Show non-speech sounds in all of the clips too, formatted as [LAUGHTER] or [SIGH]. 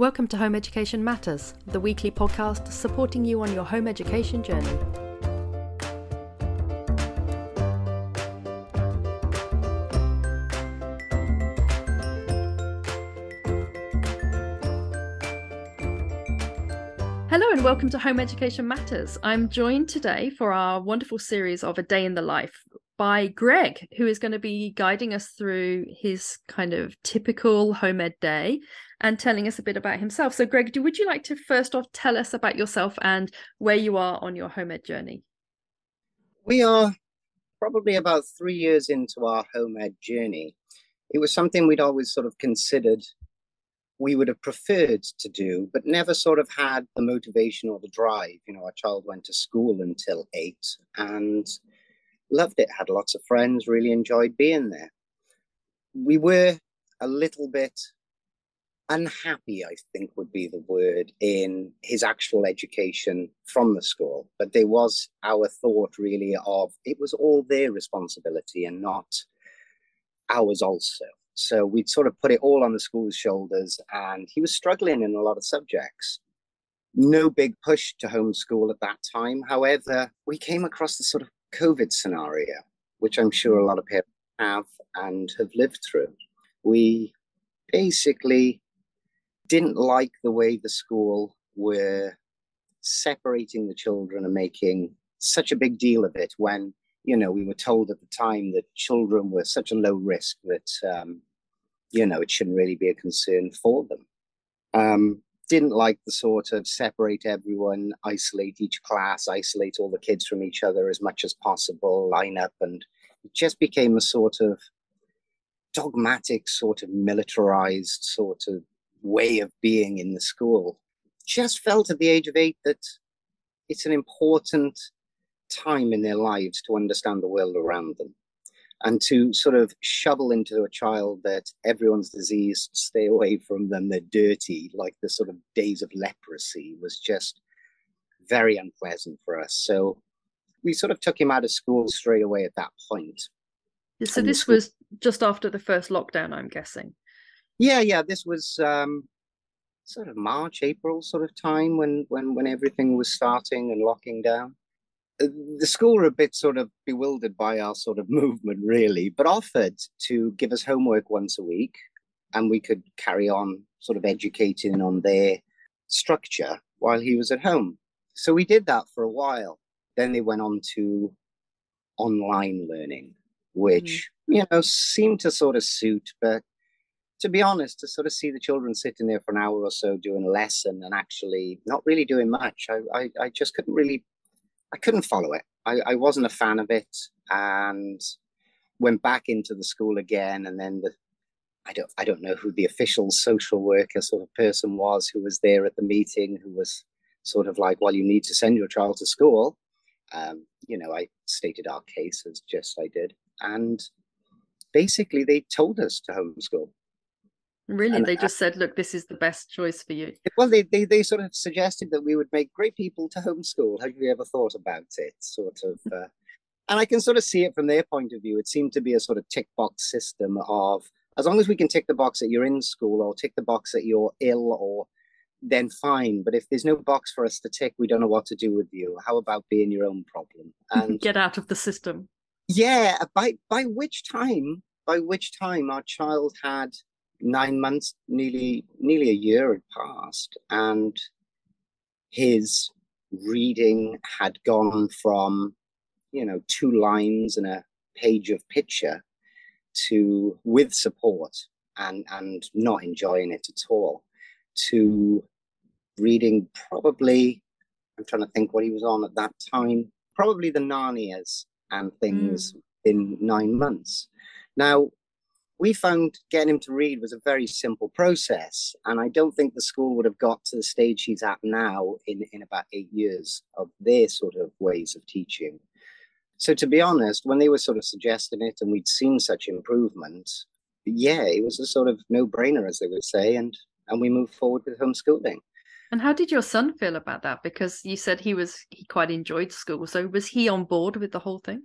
Welcome to Home Education Matters, the weekly podcast supporting you on your home education journey. Hello and welcome to Home Education Matters. I'm joined today for our wonderful series of A Day in the Life by Greg, who is going to be guiding us through his kind of typical home ed day and telling us a bit about himself. So, Greg, do, would you like to first off tell us about yourself and where you are on your home ed journey? We are probably about three years into our home ed journey. It was something we'd always sort of considered we would have preferred to do, but never sort of had the motivation or the drive. You know, our child went to school until eight and loved it, had lots of friends, really enjoyed being there. We were a little bit unhappy, I think would be the word, in his actual education from the school. But there was our thought really of it was all their responsibility and not ours also. So we'd sort of put it all on the school's shoulders, and he was struggling in a lot of subjects. No big push to homeschool at that time. However, we came across the sort of COVID scenario, which I'm sure a lot of people have and have lived through. We basically didn't like the way the school were separating the children and making such a big deal of it when you know we were told at the time that children were such a low risk that um, you know, it shouldn't really be a concern for them. Um, didn't like the sort of separate everyone, isolate each class, isolate all the kids from each other as much as possible, line up, and it just became a sort of dogmatic, sort of militarized sort of way of being in the school. Just felt at the age of eight that it's an important time in their lives to understand the world around them and to sort of shovel into a child that everyone's diseased, stay away from them, they're dirty, like the sort of days of leprosy was just very unpleasant for us. So we sort of took him out of school straight away at that point. So and this was just after the first lockdown, I'm guessing. Yeah, yeah. This was um, sort of March, April sort of time when when when everything was starting and locking down the school were a bit sort of bewildered by our sort of [LAUGHS] movement, really, but offered to give us homework once a week and we could carry on sort of educating on their structure while he was at home. So we did that for a while. Then they went on to online learning, which, mm. you know, seemed to sort of suit, but to be honest, to sort of see the children sitting there for an hour or so doing a lesson and actually not really doing much, I, I, I just couldn't really I couldn't follow it. I, I wasn't a fan of it, and went back into the school again. And then the I don't I don't know who the official social worker sort of person was who was there at the meeting, who was sort of like, well, you need to send your child to school. Um, you know, I stated our case as just I did, and basically they told us to homeschool. Really, and, they just said, "Look, this is the best choice for you." Well, they, they they sort of suggested that we would make great people to homeschool. Have you ever thought about it? Sort of, [LAUGHS] uh, and I can sort of see it from their point of view. It seemed to be a sort of tick box system of as long as we can tick the box that you're in school or tick the box that you're ill or then fine. But if there's no box for us to tick, we don't know what to do with you. How about being your own problem and get out of the system? Yeah. By by which time, by which time our child had nine months, nearly nearly a year had passed, and his reading had gone from, you know, two lines and a page of picture to with support and and not enjoying it at all to reading probably i'm trying to think what he was on at that time probably the narnias and things mm. in nine months now we found getting him to read was a very simple process. And I don't think the school would have got to the stage he's at now in, in about eight years of their sort of ways of teaching. So, to be honest, when they were sort of suggesting it and we'd seen such improvement, yeah, it was a sort of no brainer, as they would say. And, and we moved forward with homeschooling. And how did your son feel about that? Because you said he was he quite enjoyed school. So was he on board with the whole thing?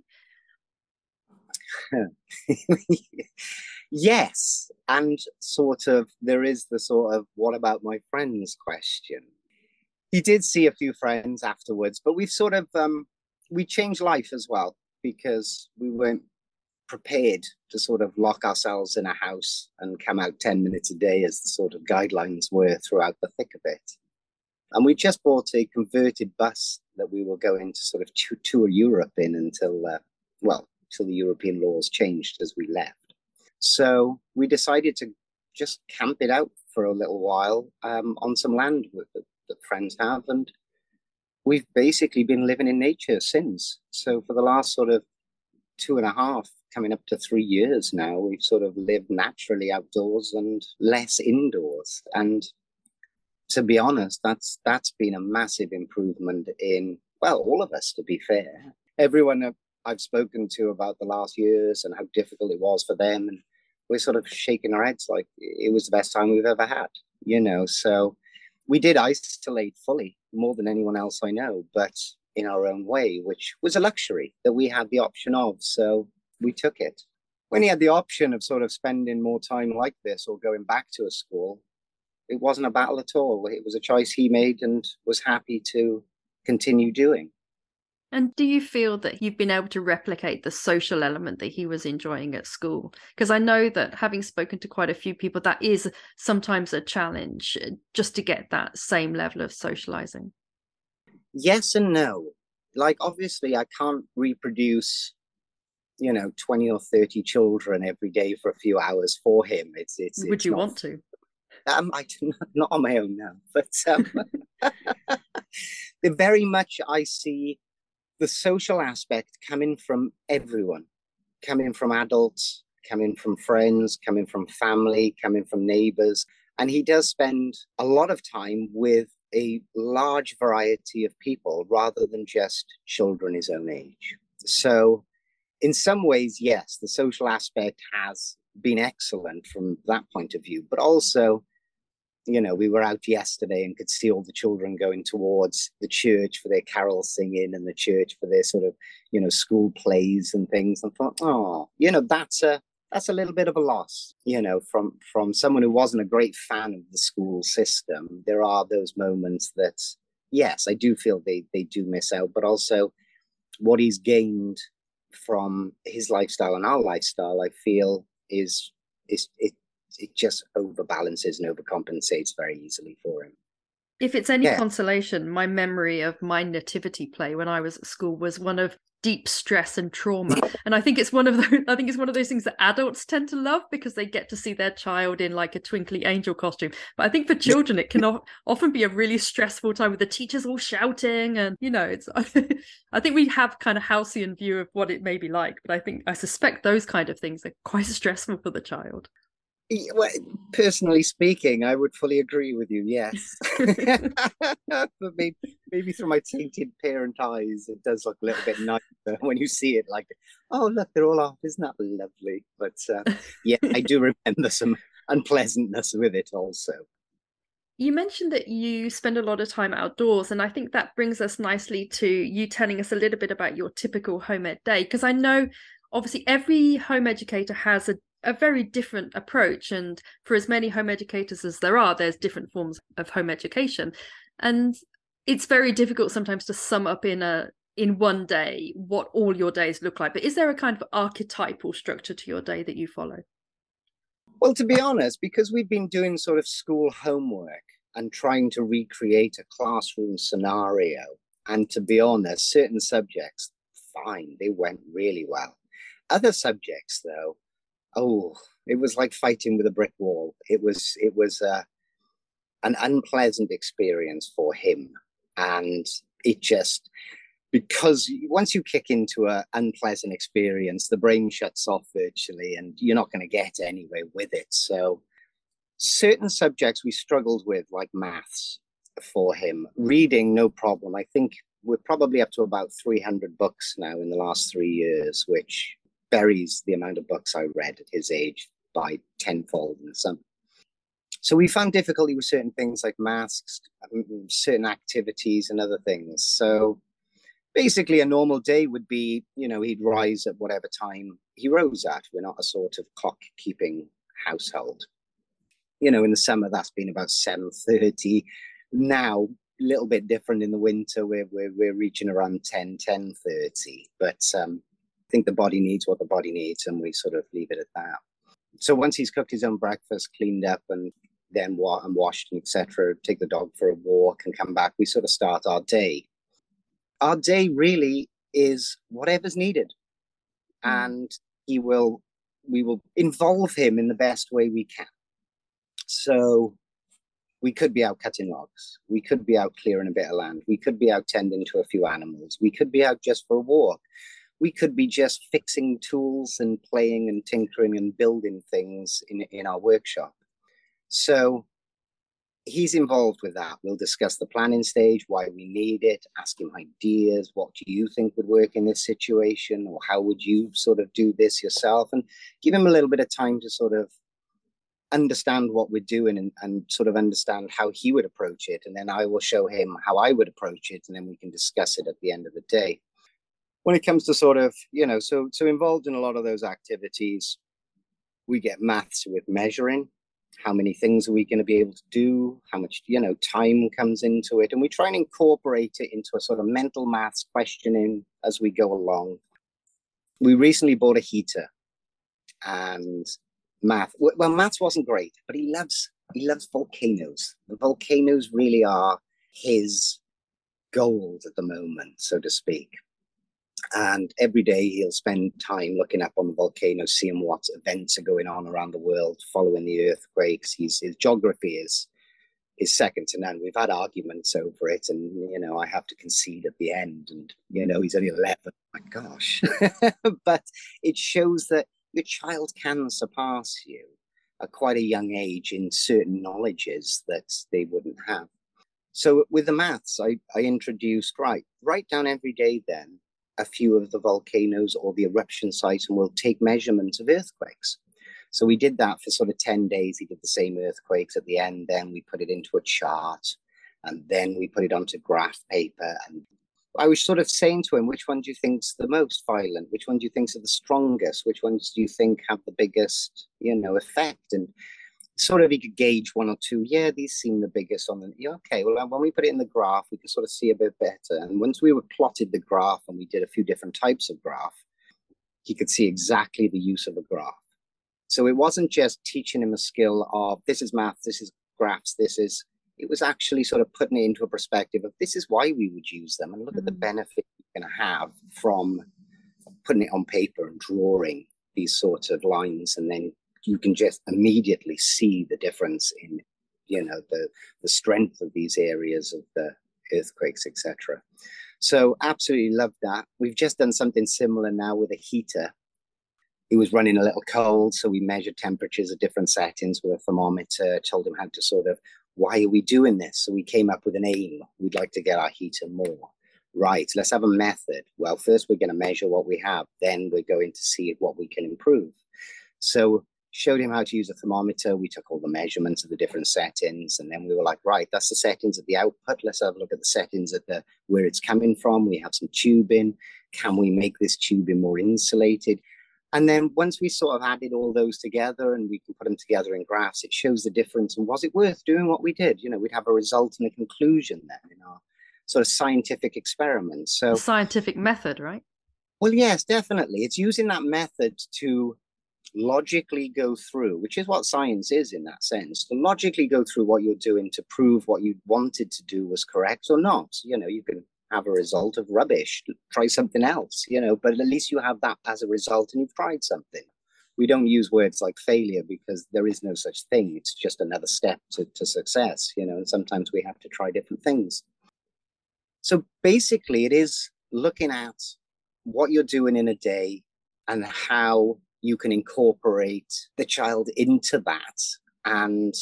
[LAUGHS] Yes, and sort of there is the sort of what about my friends question. He did see a few friends afterwards, but we've sort of um, we changed life as well because we weren't prepared to sort of lock ourselves in a house and come out 10 minutes a day as the sort of guidelines were throughout the thick of it. And we just bought a converted bus that we were going to sort of tour Europe in until, uh, well, until the European laws changed as we left. So we decided to just camp it out for a little while um, on some land that, that friends have. And we've basically been living in nature since. So for the last sort of two and a half, coming up to three years now, we've sort of lived naturally outdoors and less indoors. And to be honest, that's that's been a massive improvement in well, all of us. To be fair, everyone I've spoken to about the last years and how difficult it was for them, and we're sort of shaking our heads like it was the best time we've ever had, you know. So we did isolate fully more than anyone else I know, but in our own way, which was a luxury that we had the option of. So we took it. When he had the option of sort of spending more time like this or going back to a school, it wasn't a battle at all. It was a choice he made and was happy to continue doing. And do you feel that you've been able to replicate the social element that he was enjoying at school? Because I know that having spoken to quite a few people, that is sometimes a challenge uh, just to get that same level of socializing. Yes and no. Like, obviously, I can't reproduce you know 20 or 30 children every day for a few hours for him it's it's would it's you not, want to um i do not, not on my own now [LAUGHS] but um [LAUGHS] very much i see the social aspect coming from everyone coming from adults coming from friends coming from family coming from neighbors. And he does spend a lot of time with a large variety of people rather than just children his own age. So in some ways, yes, the social aspect has been excellent from that point of view, but also, you know, we were out yesterday and could see all the children going towards the church for their carol singing and the church for their sort of, you know, school plays and things. And thought, oh, you know, that's a that's a little bit of a loss, you know, from from someone who wasn't a great fan of the school system. There are those moments that, yes, I do feel they they do miss out, but also what he's gained from his lifestyle and our lifestyle, I feel is is it it just overbalances and overcompensates very easily for him. If it's any yeah. consolation, my memory of my nativity play when I was at school was one of deep stress and trauma. [LAUGHS] And I think it's one of those I think it's one of those things that adults tend to love because they get to see their child in like a twinkly angel costume. But I think for children it can often be a really stressful time with the teachers all shouting and you know it's [LAUGHS] I think we have kind of halcyon view of what it may be like, but I think I suspect those kind of things are quite [LAUGHS] stressful for the child. Well, personally speaking, I would fully agree with you. Yes, [LAUGHS] [LAUGHS] but maybe, maybe through my tainted parent eyes, it does look a little bit nicer [LAUGHS] when you see it. Like, oh look, they're all off. Isn't that lovely? But uh, yeah, I do remember some unpleasantness with it also. You mentioned that you spend a lot of time outdoors, and I think that brings us nicely to you telling us a little bit about your typical home ed day. Because I know obviously every home educator has a a very different approach and for as many home educators as there are there's different forms of home education. And it's very difficult sometimes to sum up in a in one day what all your days look like. But is there a kind of archetypal structure to your day that you follow? Well to be honest because we've been doing sort of school homework and trying to recreate a classroom scenario and to be honest certain subjects fine they went really well. Other subjects though oh, it was like fighting with a brick wall. It was it was uh, an unpleasant experience for him, and it just because once you kick into an unpleasant experience, the brain shuts off virtually, and you're not going to get anywhere with it. So, certain subjects we struggled with, like maths, for him. Reading, no problem. I think we're probably up to about 300 books now in the last three years, which buries the amount of books I read at his age by tenfold in some. So we found difficulty with certain things like masks, um, certain activities, and other things. So, basically a normal day would be, you know, he'd rise at whatever time he rose at. We're not a sort of clock keeping household. You know, in the summer that's been about 7.30. Now, a little bit different in the winter, we're, we're, we're reaching around 10, 10.30. But um, think the body needs what the body needs and we sort of leave it at that. So once he's cooked his own breakfast, cleaned up and then wa- and washed and etc., take the dog for a walk and come back, we sort of start our day our day really is whatever's needed mm. and he will we will involve him in the best way we can so we could be out cutting logs we could be out clearing a bit of land we could be out tending to a few animals we could be out just for a walk we could be just fixing tools and playing and tinkering and building things in, in our workshop so he's involved with that. We'll discuss the planning stage, why we need it, ask him ideas. What do you think would work in this situation? Or how would you sort of do this yourself? And give him a little bit of time to sort of understand what we're doing and, and sort of understand how he would approach it. And then I will show him how I would approach it. And then we can discuss it at the end of the day. When it comes to sort of, you know, so so involved in a lot of those activities, we get maths with measuring how many things are we going to be able to do how much you know time comes into it and we try and incorporate it into a sort of mental maths questioning as we go along. We recently bought a heater and math well maths wasn't great but he loves he loves volcanoes. The volcanoes really are his gold at the moment so to speak and every day he'll spend time looking up on the volcano, seeing what events are going on around the world, following the earthquakes. He's, his geography is is second to none. We've had arguments over it, and you know I have to concede at the end. And you know he's only eleven. Oh my gosh, [LAUGHS] but it shows that your child can surpass you at quite a young age in certain knowledges that they wouldn't have. So with the maths, I, I introduced right, write down every day then a few of the volcanoes or the eruption sites and we'll take measurements of earthquakes. So we did that for sort of 10 days. He did the same earthquakes at the end. Then we put it into a chart and then we put it onto graph paper. And I was sort of saying to him, which one do you think's the most violent? Which one do you think's the strongest? Which ones do you think have the biggest, you know, effect? And sort of he could gauge one or two. Yeah, these seem the biggest on the. Yeah, okay. Well, when we put it in the graph, we can sort of see a bit better. And once we were plotted the graph and we did a few different types of graph, he could see exactly the use of a graph. So it wasn't just teaching him a skill of this is math, this is graphs, this is. It was actually sort of putting it into a perspective of this is why we would use them and look mm-hmm. at the mm. benefit you're going to have from putting it on paper and drawing these sorts of lines and then you can just immediately see the difference in you know the the strength of these areas of the earthquakes etc so absolutely love that. We've just done something similar now with a heater. It was running a little cold so we measured temperatures at different settings with a thermometer told him how to sort of why are we doing this? So we came up with an aim. We'd like to get our heater more. Right let's have a method. Well first we're going to measure what we have then we're going to see what we can improve. So showed him how to use a thermometer. We took all the measurements of the different settings, and then we were like, right, that's the settings at the output. Let's have a look at the settings at the where it's coming from. We have some tubing. Can we make this tubing more insulated? And then once we sort of added all those together and we can put them together in graphs, it shows the difference. And was it worth doing what we did? You know, we'd have a result and a conclusion then in our sort of scientific experiment. So the scientific method, right? Well, yes, definitely. It's using that method to logically go through, which is what science is in that sense, to logically go through what you're doing to prove what you wanted to do was correct or not. You know, you can have a result of rubbish, try something else, you know, but at least you have that as a result and you've tried something. We don't use words like failure because there is no such thing. It's just another step to, to success, you know, and sometimes we have to try different things. So basically, it is looking at what you're doing in a day and how you can incorporate the child into that and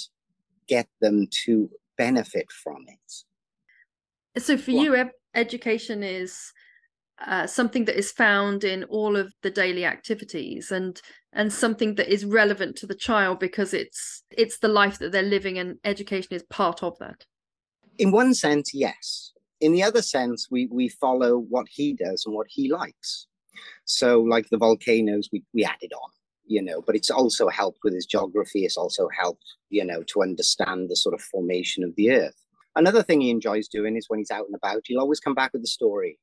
get them to benefit from it. So for you, education is uh, something that is found in all of the daily activities and and something that is relevant to the child because it's it's the life that they're living and education is part of that in one sense yes in the other sense, we we follow what he does and what he likes. So, like the volcanoes, we we added on, you know, but it's also helped with his geography. It's also helped, you know, to understand the sort of formation of the Earth. Another thing he enjoys doing is when he's out and about, he'll always come back with a story.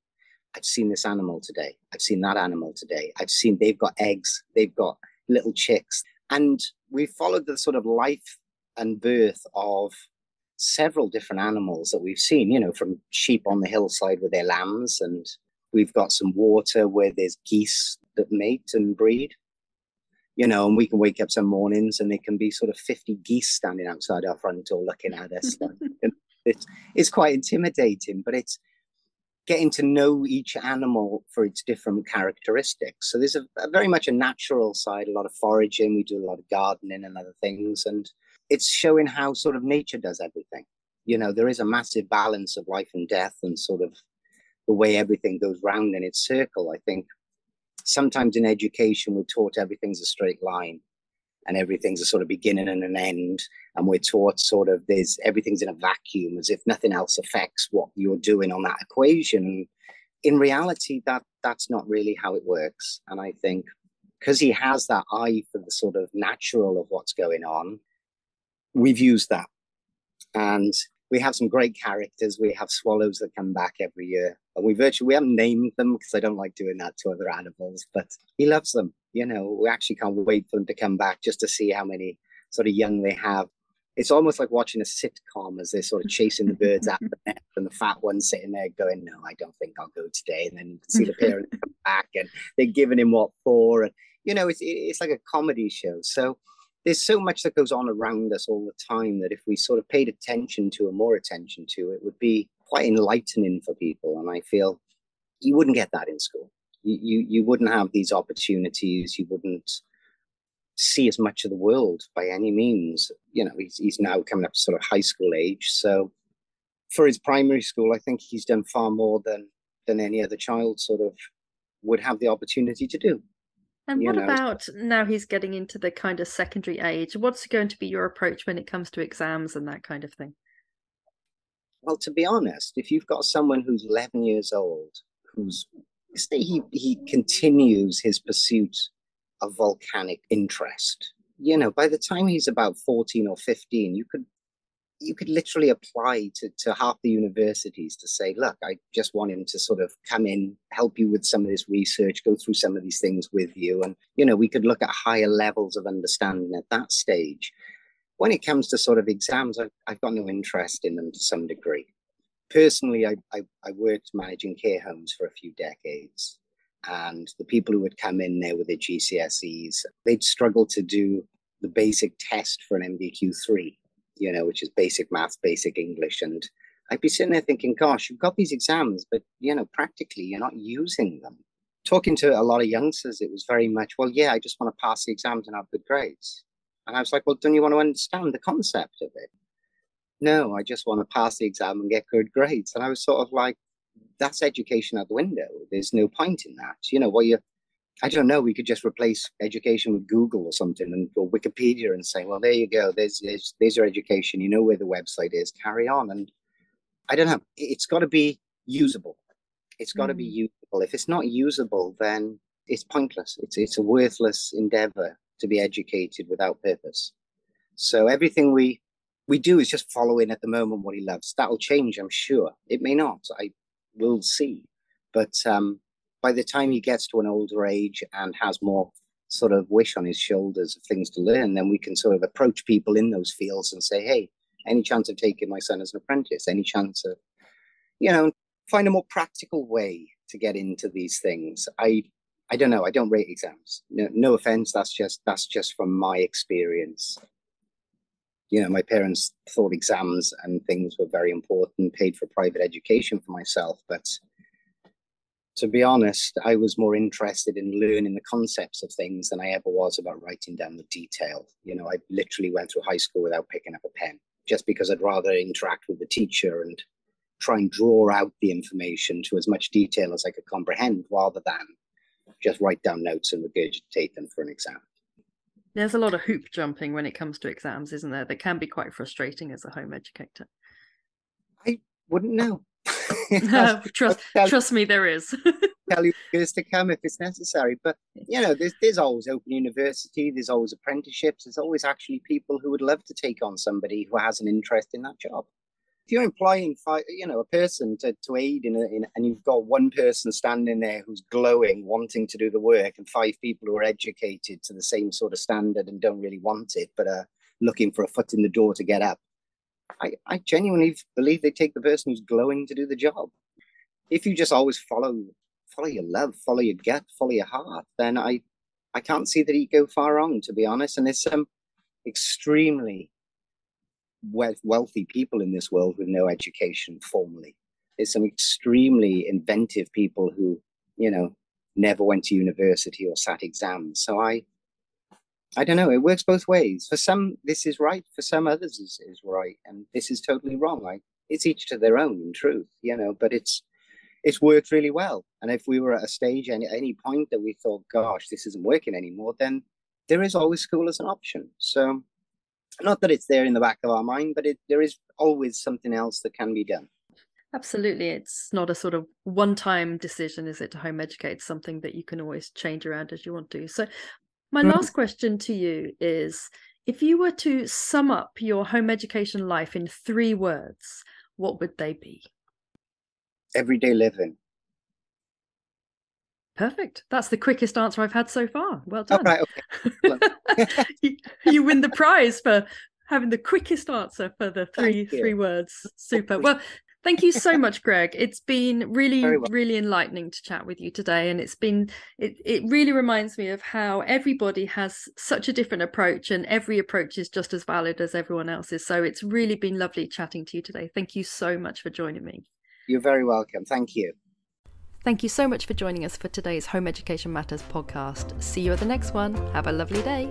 I've seen this animal today. I've seen that animal today. I've seen they've got eggs. They've got little chicks, and we followed the sort of life and birth of several different animals that we've seen, you know, from sheep on the hillside with their lambs, and we've got some water where there's geese that mate and breed, you know, and we can wake up some mornings and there can be sort of 50 geese standing outside our front door looking at us. [LAUGHS] it's, it's quite intimidating, but it's getting to know each animal for its different characteristics. So there's a, a very much a natural side, a lot of foraging, we do a lot of gardening and other things. And it's showing how sort of nature does everything. You know, there is a massive balance of life and death and sort of the way everything goes round in its circle. I think sometimes in education we're taught everything's a straight line and everything's a sort of beginning and an end. And we're taught sort of there's everything's in a vacuum as if nothing else affects what you're doing on that equation. In reality, that that's not really how it works. And I think because he has that eye for the sort of natural of what's going on, we've used that. And we have some great characters. We have swallows that come back every year. And we virtually we haven't named them because I don't like doing that to other animals, but he loves them. You know, we actually can't wait for them to come back just to see how many sort of young they have. It's almost like watching a sitcom as they're sort of chasing the birds out the nest and the fat one sitting there going, No, I don't think I'll go today. And then you can see the parents [LAUGHS] come back and they're giving him what for. And, you know, it's, it's like a comedy show. So there's so much that goes on around us all the time that if we sort of paid attention to or more attention to, it would be quite enlightening for people. And I feel you wouldn't get that in school. You, you, you wouldn't have these opportunities. You wouldn't see as much of the world by any means. You know, he's, he's now coming up to sort of high school age. So for his primary school, I think he's done far more than, than any other child sort of would have the opportunity to do. And what know. about now he's getting into the kind of secondary age? What's going to be your approach when it comes to exams and that kind of thing? Well, to be honest, if you've got someone who's 11 years old, who's he, he continues his pursuit of volcanic interest, you know, by the time he's about 14 or 15, you could you could literally apply to, to half the universities to say, look, I just want him to sort of come in, help you with some of this research, go through some of these things with you. And, you know, we could look at higher levels of understanding at that stage. When it comes to sort of exams, I've, I've got no interest in them to some degree. Personally, I, I, I worked managing care homes for a few decades. And the people who would come in there with their GCSEs, they'd struggle to do the basic test for an NVQ3 you know, which is basic maths, basic English. And I'd be sitting there thinking, gosh, you've got these exams, but, you know, practically you're not using them. Talking to a lot of youngsters, it was very much, well, yeah, I just want to pass the exams and have good grades. And I was like, well, don't you want to understand the concept of it? No, I just want to pass the exam and get good grades. And I was sort of like, that's education out the window. There's no point in that. You know, what you I don't know. We could just replace education with Google or something, and or Wikipedia, and say, "Well, there you go. There's there's, there's your education. You know where the website is. Carry on." And I don't know. It's got to be usable. It's got to mm. be usable. If it's not usable, then it's pointless. It's it's a worthless endeavor to be educated without purpose. So everything we we do is just following at the moment what he loves. That'll change, I'm sure. It may not. I will see. But um, by the time he gets to an older age and has more sort of wish on his shoulders of things to learn, then we can sort of approach people in those fields and say, hey, any chance of taking my son as an apprentice? Any chance of, you know, find a more practical way to get into these things. I I don't know. I don't rate exams. No, no offense. That's just that's just from my experience. You know, my parents thought exams and things were very important, paid for private education for myself, but to be honest, I was more interested in learning the concepts of things than I ever was about writing down the detail. You know, I literally went through high school without picking up a pen just because I'd rather interact with the teacher and try and draw out the information to as much detail as I could comprehend rather than just write down notes and regurgitate them for an exam. There's a lot of hoop jumping when it comes to exams, isn't there? That can be quite frustrating as a home educator. I wouldn't know. [LAUGHS] [LAUGHS] trust trust me, there is. [LAUGHS] tell you years to come if it's necessary. But you know, there's there's always open university, there's always apprenticeships, there's always actually people who would love to take on somebody who has an interest in that job. If you're employing five, you know, a person to, to aid in, a, in and you've got one person standing there who's glowing, wanting to do the work, and five people who are educated to the same sort of standard and don't really want it, but are looking for a foot in the door to get up. I, I genuinely believe they take the person who's glowing to do the job. If you just always follow follow your love, follow your gut, follow your heart, then I I can't see that he'd go far wrong, to be honest. And there's some extremely wealthy people in this world with no education formally. There's some extremely inventive people who, you know, never went to university or sat exams. So I I don't know, it works both ways. For some this is right, for some others is, is right, and this is totally wrong. I it's each to their own in truth, you know, but it's it's worked really well. And if we were at a stage and at any point that we thought, gosh, this isn't working anymore, then there is always school as an option. So, not that it's there in the back of our mind, but it, there is always something else that can be done. Absolutely. It's not a sort of one time decision, is it, to home educate? It's something that you can always change around as you want to. So, my mm-hmm. last question to you is if you were to sum up your home education life in three words, what would they be? everyday living. Perfect. That's the quickest answer I've had so far. Well done. Right, okay. [LAUGHS] you, you win the prize for having the quickest answer for the three three words. Super. Well, thank you so [LAUGHS] much, Greg. It's been really, well. really enlightening to chat with you today. And it's been it it really reminds me of how everybody has such a different approach and every approach is just as valid as everyone else's. So it's really been lovely chatting to you today. Thank you so much for joining me. You're very welcome. Thank you. Thank you so much for joining us for today's Home Education Matters podcast. See you at the next one. Have a lovely day.